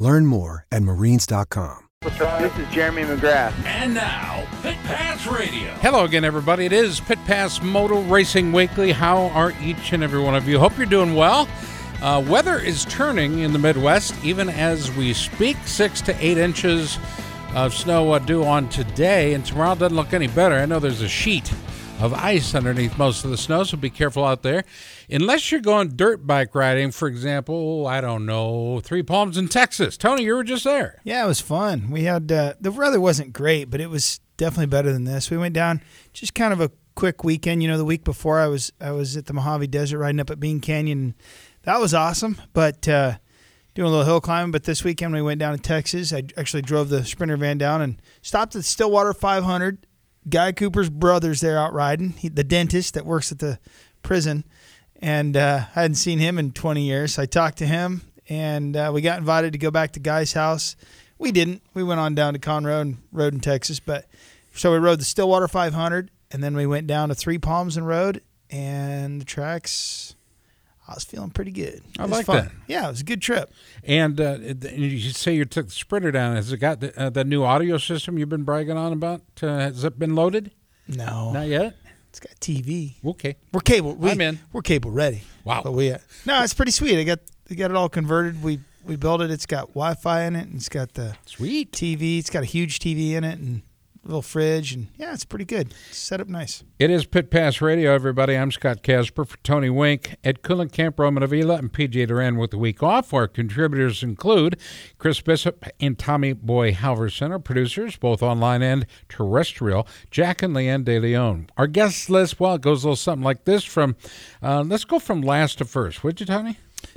Learn more at marines.com. This is Jeremy McGrath. And now, Pit Pass Radio. Hello again, everybody. It is Pit Pass Moto Racing Weekly. How are each and every one of you? Hope you're doing well. Uh, weather is turning in the Midwest even as we speak. Six to eight inches of snow uh, due on today, and tomorrow doesn't look any better. I know there's a sheet of ice underneath most of the snow, so be careful out there. Unless you're going dirt bike riding, for example, I don't know, Three Palms in Texas. Tony, you were just there. Yeah, it was fun. We had uh, the weather wasn't great, but it was definitely better than this. We went down just kind of a quick weekend. You know, the week before I was I was at the Mojave Desert riding up at Bean Canyon. That was awesome, but uh, doing a little hill climbing. But this weekend we went down to Texas. I actually drove the Sprinter van down and stopped at Stillwater 500 Guy Cooper's brother's there out riding. He, the dentist that works at the prison, and uh, I hadn't seen him in 20 years. I talked to him, and uh, we got invited to go back to Guy's house. We didn't. We went on down to Conroe and rode in Texas, but so we rode the Stillwater 500, and then we went down to Three Palms and rode, and the tracks. I was feeling pretty good. I like fun. that. Yeah, it was a good trip. And uh, you say you took the Sprinter down. Has it got the, uh, the new audio system you've been bragging on about? Uh, has it been loaded? No, Not yet. it's got TV. Okay. We're cable. We, I'm in. We're cable ready. Wow. But we uh, no, it's pretty sweet. I got I got it all converted. We we built it. It's got Wi-Fi in it, and it's got the Sweet. TV. It's got a huge TV in it, and little fridge, and yeah, it's pretty good. It's set up nice. It is Pit Pass Radio, everybody. I'm Scott Casper for Tony Wink, at Ed Kuhlenkamp, Roman Avila, and PJ Duran with the week off. Our contributors include Chris Bishop and Tommy Boy Halverson, our producers, both online and terrestrial, Jack and Leanne De Leon. Our guest list, well, it goes a little something like this from, uh, let's go from last to first, would you, Tony?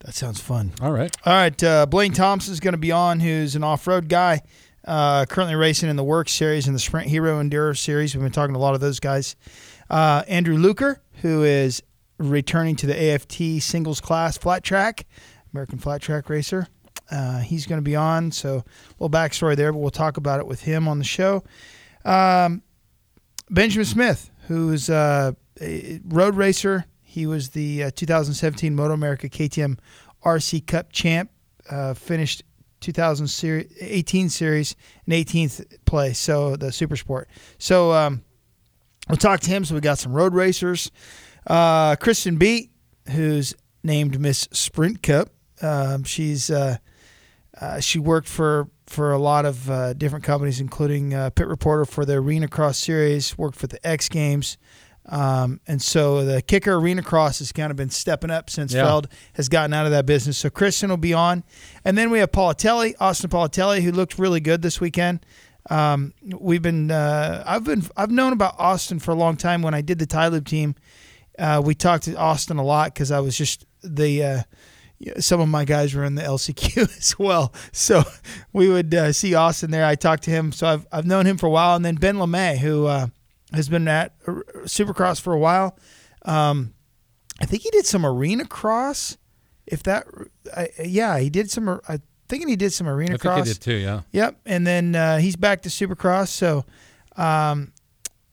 That sounds fun. All right. All right, uh, Blaine Thompson's going to be on, who's an off-road guy, uh, currently racing in the WORCS Series and the Sprint Hero Enduro Series. We've been talking to a lot of those guys. Uh, Andrew Luker, who is returning to the AFT singles class flat track, American flat track racer. Uh, he's going to be on, so a little backstory there, but we'll talk about it with him on the show. Um, Benjamin Smith, who's uh, a road racer. He was the uh, 2017 Moto America KTM RC Cup champ. Uh, finished 2018 series in 18th place, so the Super Sport. So um, we'll talk to him. So we got some road racers. Uh, Kristen Beat, who's named Miss Sprint Cup. Um, she's uh, uh, she worked for for a lot of uh, different companies, including uh, pit reporter for the Arena Cross Series. Worked for the X Games, um, and so the kicker Arena Cross has kind of been stepping up since Yeah. Feld has gotten out of that business. So Kristen will be on, and then we have Politelli, Austin Politelli, who looked really good this weekend. Um, we've been uh, I've been I've known about Austin for a long time. When I did the Loop team, uh, we talked to Austin a lot because I was just the uh, some of my guys were in the LCQ as well. So we would uh, see Austin there. I talked to him, so I've I've known him for a while. And then Ben LaMay, who uh, has been at uh, Supercross for a while. Um, I think he did some arena cross. If that, I, yeah, he did some. I thinking he did some arena I think cross. he did too, yeah. Yep, and then uh, he's back to Supercross. So, um,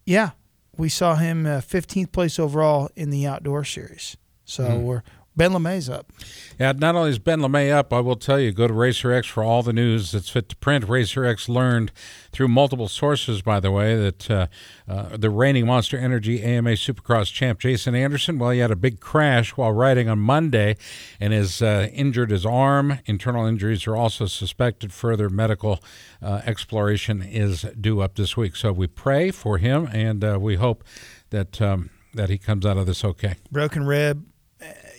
yeah, we saw him uh, 15th place overall in the outdoor series. So Hmm. we're Ben LaMay's up. Yeah, not only is Ben LaMay up, I will tell you, go to Racer X for all the news that's fit to print. Racer X learned through multiple sources, by the way, that uh, uh, the reigning Monster Energy AMA Supercross champ Jason Anderson, well, he had a big crash while riding on Monday and has uh, injured his arm. Internal injuries are also suspected. Further medical uh, exploration is due up this week. So we pray for him, and uh, we hope that um, that he comes out of this okay. Broken rib.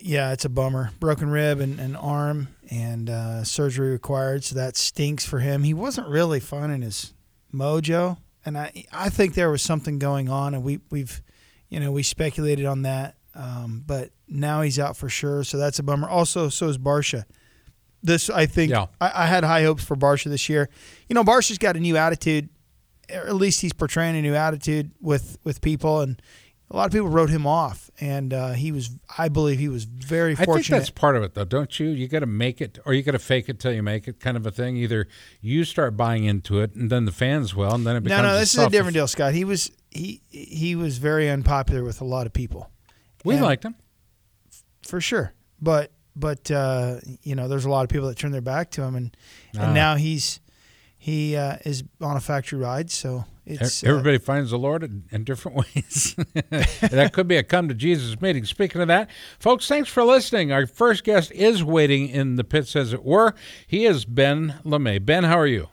Yeah, it's a bummer. Broken rib and an arm and uh, surgery required. So that stinks for him. He wasn't really finding his mojo, and I I think there was something going on, and we we've you know we speculated on that, um, but now he's out for sure. So that's a bummer. Also, so is Barcia. This I think Yeah. I, I had high hopes for Barcia this year. You know, Barcia's got a new attitude. Or at least he's portraying a new attitude with with people, and a lot of people wrote him off. And uh, he was, I believe, he was very fortunate. I think that's part of it, though, don't you? You got to make it, or you got to fake it till you make it, kind of a thing. Either you start buying into it, and then the fans will, and then it becomes no, no, this is a different deal, Scott. He was he he was very unpopular with a lot of people. We And- liked him. for sure. But but uh, you know, there's a lot of people that turn their back to him, and Ah. and now he's he uh, is on a factory ride. So it's uh, Everybody finds the Lord in, in different ways. that could be a come to Jesus meeting. Speaking of that, folks, thanks for listening. Our first guest is waiting in the pits, as it were. He is Ben LaMay. Ben, how are you?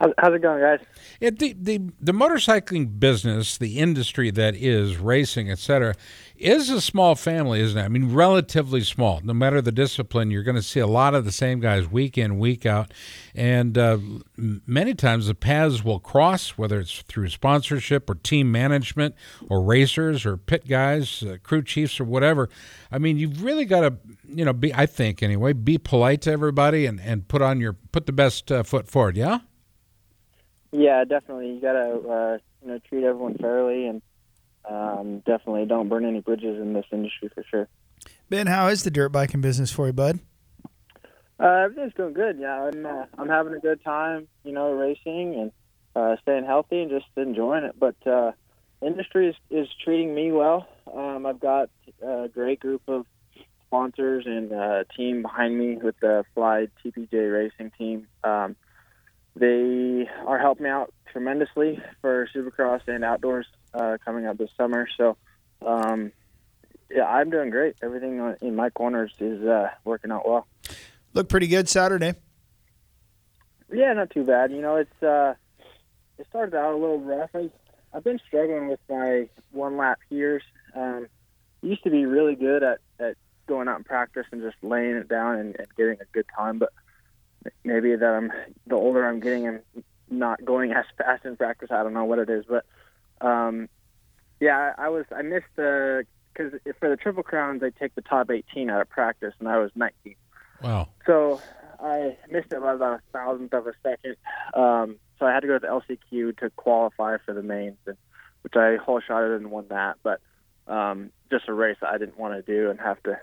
How's, how's it going, guys? It, the, the the motorcycling business, the industry that is racing, et cetera, is a small family, isn't it? I mean, relatively small. No matter the discipline, you're going to see a lot of the same guys week in, week out, and uh, many times the paths will cross, whether it's through sponsorship or team management or racers or pit guys, uh, crew chiefs or whatever. I mean, you've really got to, you know, be I think anyway, be polite to everybody and, and put on your put the best uh, foot forward. Yeah. Yeah, definitely. You gotta, uh, you know, treat everyone fairly, and um, definitely don't burn any bridges in this industry for sure. Ben. How is the dirt biking business for you, bud? Uh, everything's going good. Yeah, I'm, uh, I'm having a good time. You know, racing and uh, staying healthy and just enjoying it. But uh, industry is, is treating me well. Um, I've got a great group of sponsors and uh, team behind me with the Fly TPJ Racing team. Um, they are helping me out tremendously for Supercross and outdoors uh, coming up this summer. So, um, yeah, I'm doing great. Everything in my corners is uh, working out well. Look pretty good Saturday. Yeah, not too bad. You know, it's uh, it started out a little rough. I, I've been struggling with my one lap heaters. Um, used to be really good at at going out and practice and just laying it down and, and getting a good time, but maybe that I'm the older I'm getting, I'm not going as fast in practice. I don't know what it is, but um, yeah, I, was I missed the because for the triple crowns they take the top 18 out of practice, and I was 19. Wow. So I missed it by about a thousandth of a second. Um, so I had to go to the LCQ to qualify for the mains, and, which I whole shot it and won that. But um, just a race that I didn't want to do and have to,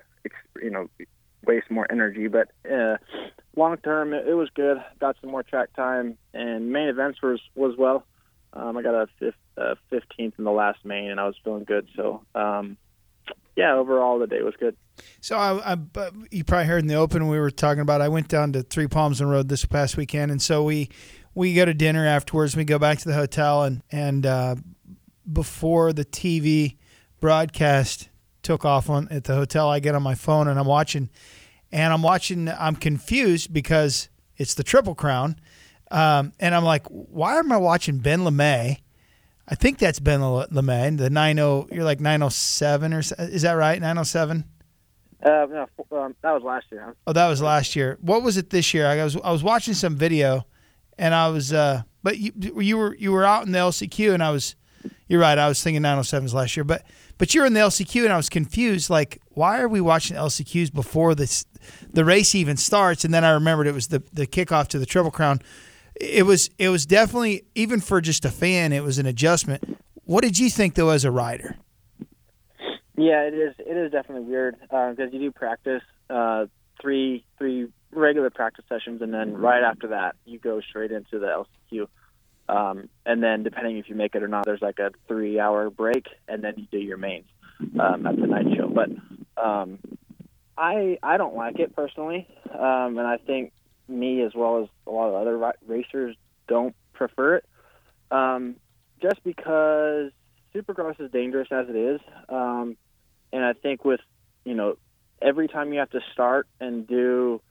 you know, waste more energy. But uh, long term, it, it was good. Got some more track time, and main events was was well. Um, I got a fifth, uh, 15th in the last main, and I was feeling good. So um, yeah, overall the day was good. So I, I you probably heard in the open we were talking about. I went down to Three Palms and Road this past weekend, and so we we go to dinner afterwards. We go back to the hotel, and and uh, before the TV broadcast took off on at the hotel, I get on my phone and I'm watching, and I'm watching. I'm confused because it's the Triple Crown, um, and I'm like, why am I watching Ben LaMay? I think that's Ben Le- LaMay, the 90. You're like 907 or is that right? 907. Uh, no, um, that was last year. Oh, that was last year. What was it this year? I was I was watching some video, and I was uh, but you you were you were out in the LCQ, and I was, you're right. I was thinking 907s last year, but but you're in the LCQ, and I was confused. Like, why are we watching LCQs before this the race even starts? And then I remembered it was the the kickoff to the Triple Crown. It was it was definitely even for just a fan, it was an adjustment. What did you think though as a rider? Yeah, it is. It is definitely weird because you do practice uh, three three regular practice sessions, and then right after that, you go straight into the LCQ. Um, and then, depending if you make it or not, there's like a three hour break, and then you do your mains um, at the night show. But um, I I don't like it personally, um, and I think me as well as a lot of other racers don't prefer it, um, just because Supercross is dangerous as it is. Um, and I think with you know every time you have to start and do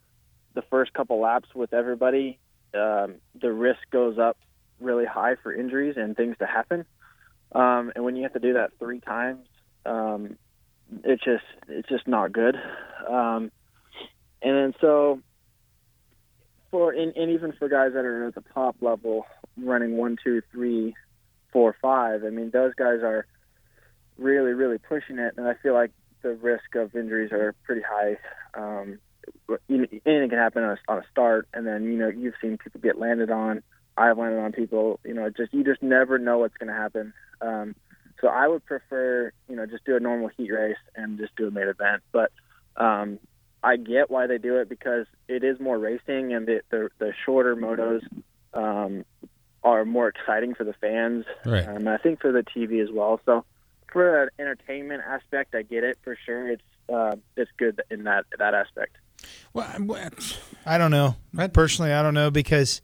the first couple laps with everybody, um, the risk goes up really high for injuries and things to happen. Um, and when you have to do that three times, um, it's just it's just not good. Um, and then so for and, and even for guys that are at the top level, running one, two, three, four, five. I mean, those guys are really, really pushing it, and I feel like the risk of injuries are pretty high. Um, you know, anything can happen on a, on a start, and then you know you've seen people get landed on. I've landed on people. You know, just you just never know what's going to happen. Um, so I would prefer you know just do a normal heat race and just do a main event. But um, I get why they do it because it is more racing, and the the, the shorter motos um, are more exciting for the fans. Right. Um, I think for the TV as well. So for an entertainment aspect, I get it for sure. It's uh, it's good in that that aspect. Well, what? I don't know. Personally, I don't know because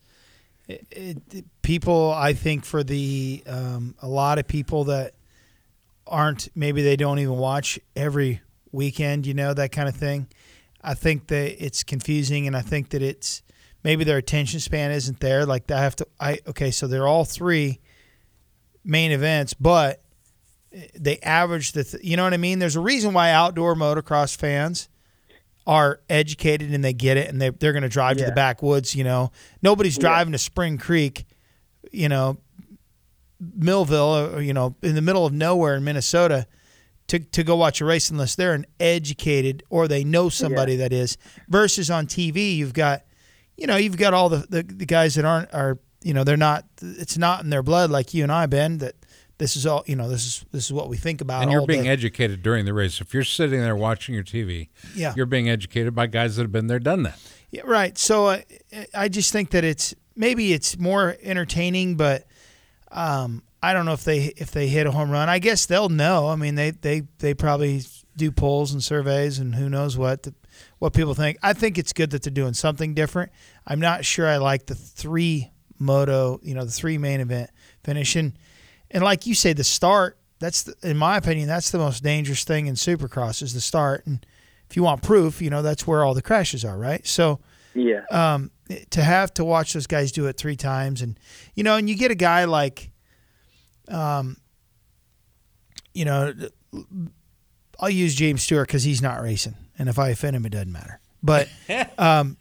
it, it, people. I think for the um, a lot of people that aren't maybe they don't even watch every weekend. You know that kind of thing. I think that it's confusing, and I think that it's maybe their attention span isn't there. Like I have to. I okay. So they're all three main events, but they average the. Th- you know what I mean? There's a reason why outdoor motocross fans are educated and they get it and they they're going to drive to the backwoods. You know, nobody's driving to Spring Creek. You know, Millville, or, you know, in the middle of nowhere in Minnesota. To, to go watch a race unless they're an educated or they know somebody that is versus on TV you've got you know you've got all the, the, the guys that aren't are you know they're not it's not in their blood like you and I Ben that this is all you know this is this is what we think about And you're being day. educated during the race. If you're sitting there watching your TV, Yeah. you're being educated by guys that have been there, done that. Yeah, right. So uh, I just think that it's maybe it's more entertaining, but um, I don't know if they if they hit a home run. I guess they'll know. I mean, they they they probably do polls and surveys and who knows what the, what people think. I think it's good that they're doing something different. I'm not sure I like the three moto, you know, the three main event finish and and like you say, the start. That's the, in my opinion, that's the most dangerous thing in Supercross is the start. And if you want proof, you know, that's where all the crashes are, right? So Yeah. um, to have to watch those guys do it three times, and you know, and you get a guy like, um, you know, I'll use James Stewart because he's not racing, and if I offend him, it doesn't matter. But um,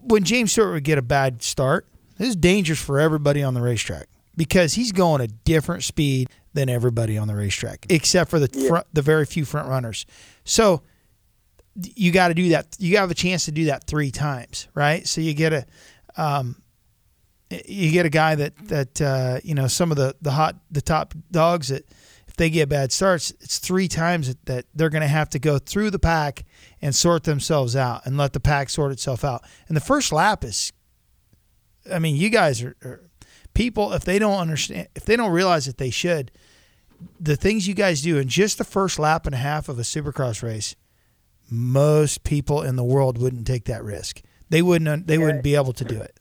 when James Stewart would get a bad start, this is dangerous for everybody on the racetrack because he's going a different speed than everybody on the racetrack, except for the front, the very few front runners. So you got to do that. You have a chance to do that three times, right? So you get a, um, you get a guy that that uh, you know some of the the hot the top dogs that if they get bad starts, it's three times that, that they're going to have to go through the pack and sort themselves out and let the pack sort itself out. And the first lap is, I mean, you guys are, are people if they don't understand if they don't realize that they should. The things you guys do in just the first lap and a half of a supercross race, most people in the world wouldn't take that risk. They wouldn't. They wouldn't be able to do it.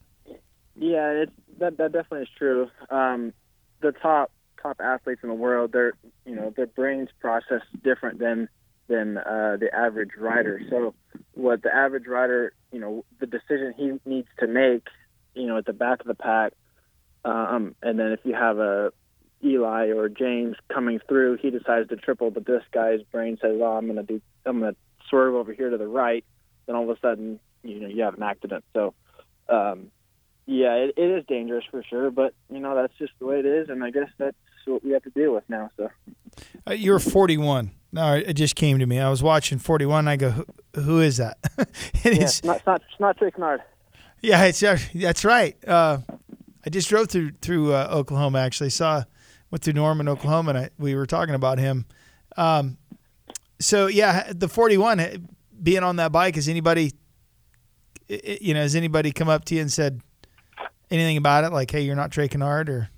Yeah, it's, that that definitely is true. Um, the top top athletes in the world, their you know their brains process different than than uh, the average rider. So what the average rider, you know, the decision he needs to make, you know, at the back of the pack, um, and then if you have a Eli or James coming through, he decides to triple, but this guy's brain says, "Oh, I'm going to do, I'm going to swerve over here to the right." Then all of a sudden, you know, you have an accident. So. Um, yeah, it, it is dangerous for sure, but you know that's just the way it is, and I guess that's what we have to deal with now. So Uh, you're 41. No, it just came to me. I was watching 41. I go, who, who is that? it yeah, is- it's not it's not, it's not Trey Canard. yeah, it's uh, that's right. Uh, I just drove through through uh, Oklahoma. Actually, saw went through Norman, Oklahoma, and I, we were talking about him. Um, so yeah, the 41 uh, being on that bike. Has anybody, you know, has anybody come up to you and said anything about it? Like, hey, you're not Trey Canard, or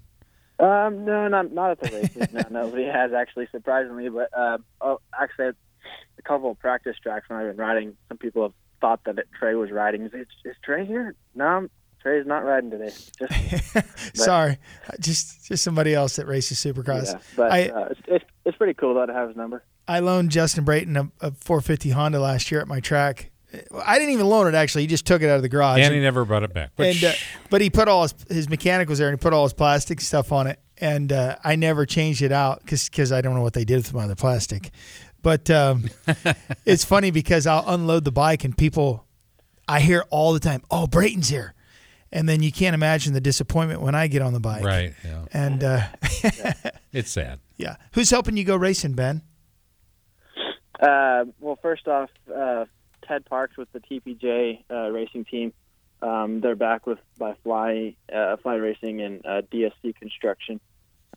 Um, no, not not at the races. no, nobody has actually, surprisingly. But uh, oh, actually, a couple of practice tracks when I've been riding, some people have thought that it, Trey was riding. Is, is Trey here? No, Trey's not riding today. Just sorry, just just somebody else that races Supercross. yeah, but I- uh, it's, it's it's pretty cool though to have his number. I loaned Justin Brayton a, a 450 Honda last year at my track. I didn't even loan it actually. He just took it out of the garage. And he never brought it back. Which, And, uh, but he put all his his mechanic was there and he put all his plastic stuff on it. And uh, I never changed it out because I don't know what they did with my other plastic. But um, it's funny because I'll unload the bike and people, I hear all the time, "Oh, Brayton's here," and then you can't imagine the disappointment when I get on the bike. right. Yeah. And uh, It's sad. yeah, who's helping you go racing, Ben? Uh, well, first off, uh, Ted Parks with the TPJ uh, racing team. Um, they're back with by Fly uh, Fly Racing and uh, DSC Construction.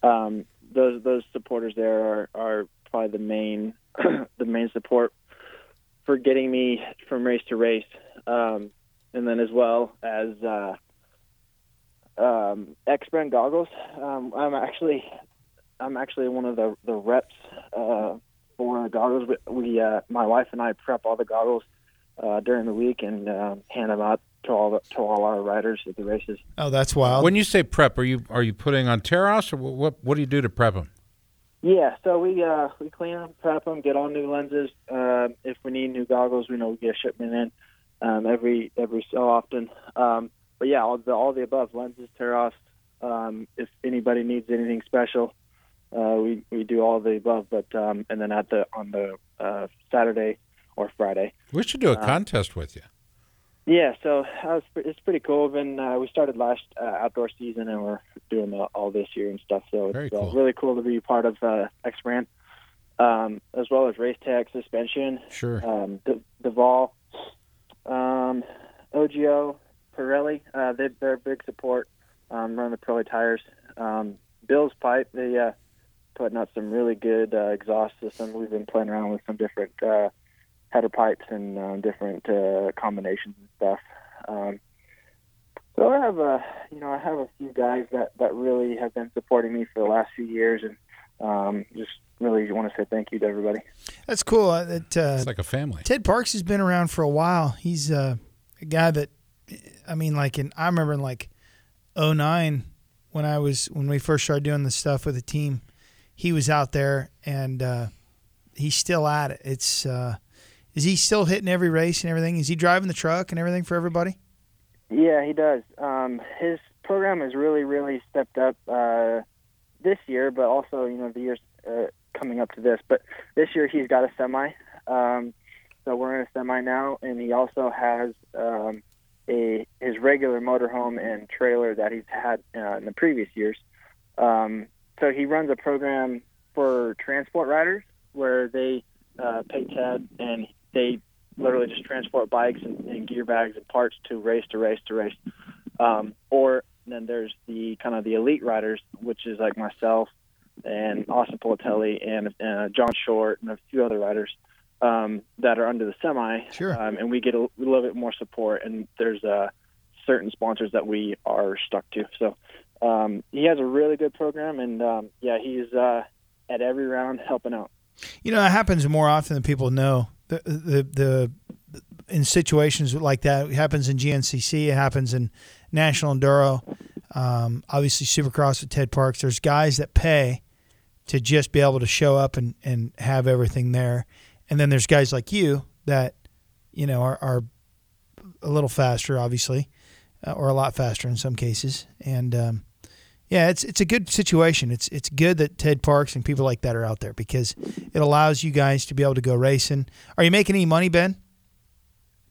Um, those those supporters there are, are probably the main the main support for getting me from race to race, um, and then as well as uh, um, X brand goggles. Um, I'm actually I'm actually one of the the reps uh, for goggles. We, we uh, my wife and I prep all the goggles uh, during the week and uh, hand them out to all the, to all our riders at the races. Oh, that's wild. When you say prep, are you are you putting on tear-offs or what? What do you do to prep them? Yeah, so we uh, we clean them, prep them, get all new lenses. Uh, if we need new goggles, we know we get a shipment in um, every every so often. Um, but yeah, all the all the above lenses, tear-offs. Um, if anybody needs anything special, uh, we we do all the above. But um, and then at the on the uh, Saturday or Friday, We should do a contest with you. Yeah, so was, it's pretty cool. Been uh, we started last uh, outdoor season, and we're doing the, all this year and stuff. So Very it's uh, cool. really cool to be part of uh, X Brand, um, as well as Race Tech Suspension, Sure. um, D- Duval, um, OGIO, Pirelli. Uh, they, they're a big support. Um, run the Pirelli tires. Um, Bill's Pipe. They uh, putting out some really good uh, exhaust system. We've been playing around with some different uh, header pipes and uh, different uh, combinations and stuff. Um, so I have a, you know, I have a few guys that that really have been supporting me for the last few years, and um, just really want to say thank you to everybody. That's cool. Uh, that uh, It's like a family. Ted Parks has been around for a while. He's uh, a guy that, I mean, like in I remember in like '09 when I was when we first started doing this stuff with the team, he was out there and uh, he's still at it. It's uh, is he still hitting every race and everything? Is he driving the truck and everything for everybody? Yeah, he does. Um, his program has really, really stepped up uh, this year, but also, you know, the years uh, coming up to this. But this year he's got a semi. Um, so we're in a semi now, and he also has um, a his regular motorhome and trailer that he's had uh, in the previous years. Um, so he runs a program for transport riders where they uh, pay Ted and they literally just transport bikes and, and gear bags and parts to race to race to race. Um, or then there's the kind of the elite riders, which is like myself and Austin Politelli and uh, John Short and a few other riders um, that are under the semi. Sure. Um, and we get a, a little bit more support. And there's uh, certain sponsors that we are stuck to. So um, he has a really good program, and um, yeah, he's uh, at every round helping out. You know, it happens more often than people know. The the the in situations like that, it happens in GNCC. It happens in National Enduro. Um, obviously, Supercross with Ted Parks. There's guys that pay to just be able to show up and, and have everything there, and then there's guys like you that you know are, are a little faster, obviously, uh, or a lot faster in some cases, and um, yeah, it's it's a good situation. It's it's good that Ted Parks and people like that are out there because it allows you guys to be able to go racing. Are you making any money, Ben?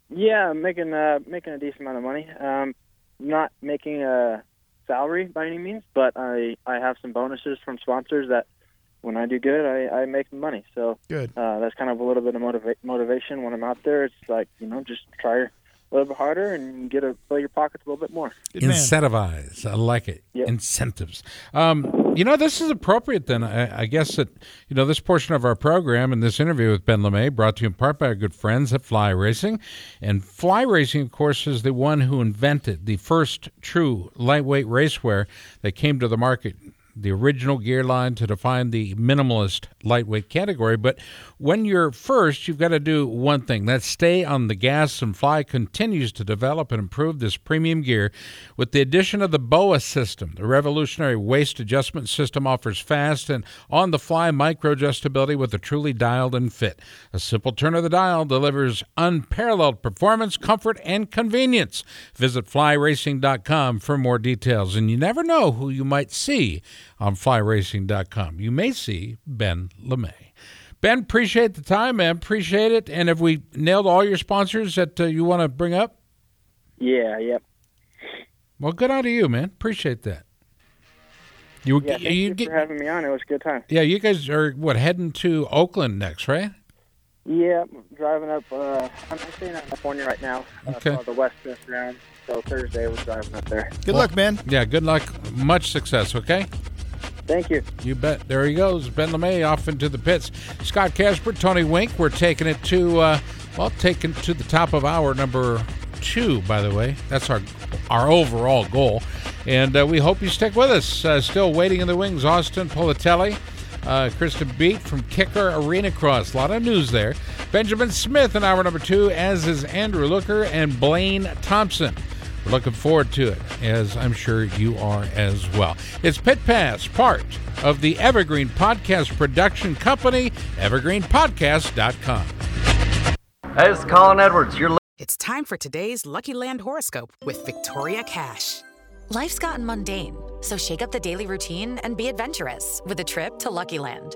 Yeah, I'm making uh, making a decent amount of money. Um, not making a salary by any means, but I I have some bonuses from sponsors that when I do good, I, I make money. So Good. uh, that's kind of a little bit of motiva- motivation when I'm out there. It's like you know, just try a little bit harder and get a fill your pockets a little bit more. Good man. Incentivize. I like it. Yep. Incentives. Um, you know, this is appropriate then. I, I guess that, you know, this portion of our program and this interview with Ben LaMay brought to you in part by our good friends at Fly Racing. And Fly Racing, of course, is the one who invented the first true lightweight racewear that came to the market. The original gear line to define the minimalist lightweight category. But when you're first, you've got to do one thing that's stay on the gas. And Fly continues to develop and improve this premium gear with the addition of the BOA system. The revolutionary waist adjustment system offers fast and on the fly micro adjustability with a truly dialed in fit. A simple turn of the dial delivers unparalleled performance, comfort, and convenience. Visit flyracing.com for more details. And you never know who you might see on flyracing.com. You may see Ben LaMay. Ben, appreciate the time, man. Appreciate it. And have we nailed all your sponsors that uh, you want to bring up? Yeah, yep. Well, good on to you, man. Appreciate that. You, Yeah, thank you you get, for having me on. It was a good time. yeah, you guys are what heading to Oakland next, right? Yeah, driving up. Uh, I'm staying in California right now. Uh, Okay. for the West Coast round. So Thursday we're driving up there. Good luck, man. Yeah, good luck. Much success, okay? Thank you. You bet. There he goes. Ben LaMay off into the pits. Scott Casper, Tony Wink. We're taking it to, uh, well, taking to the top of hour number two, by the way. That's our our overall goal. And uh, we hope you stick with us. Uh, still waiting in the wings, Austin Politelli. Uh, Kristen Beat from Kicker Arena Cross. A lot of news there. Benjamin Smith in hour number two, as is Andrew Luker and Blaine Thompson. We're looking forward to it, as I'm sure you are as well. It's Pit Pass, part of the Evergreen Podcast Production Company, evergreenpodcast.com. Hey, it's Colin Edwards. You're It's time for today's Lucky Land horoscope with Victoria Cash. Life's gotten mundane, so shake up the daily routine and be adventurous with a trip to Lucky Land.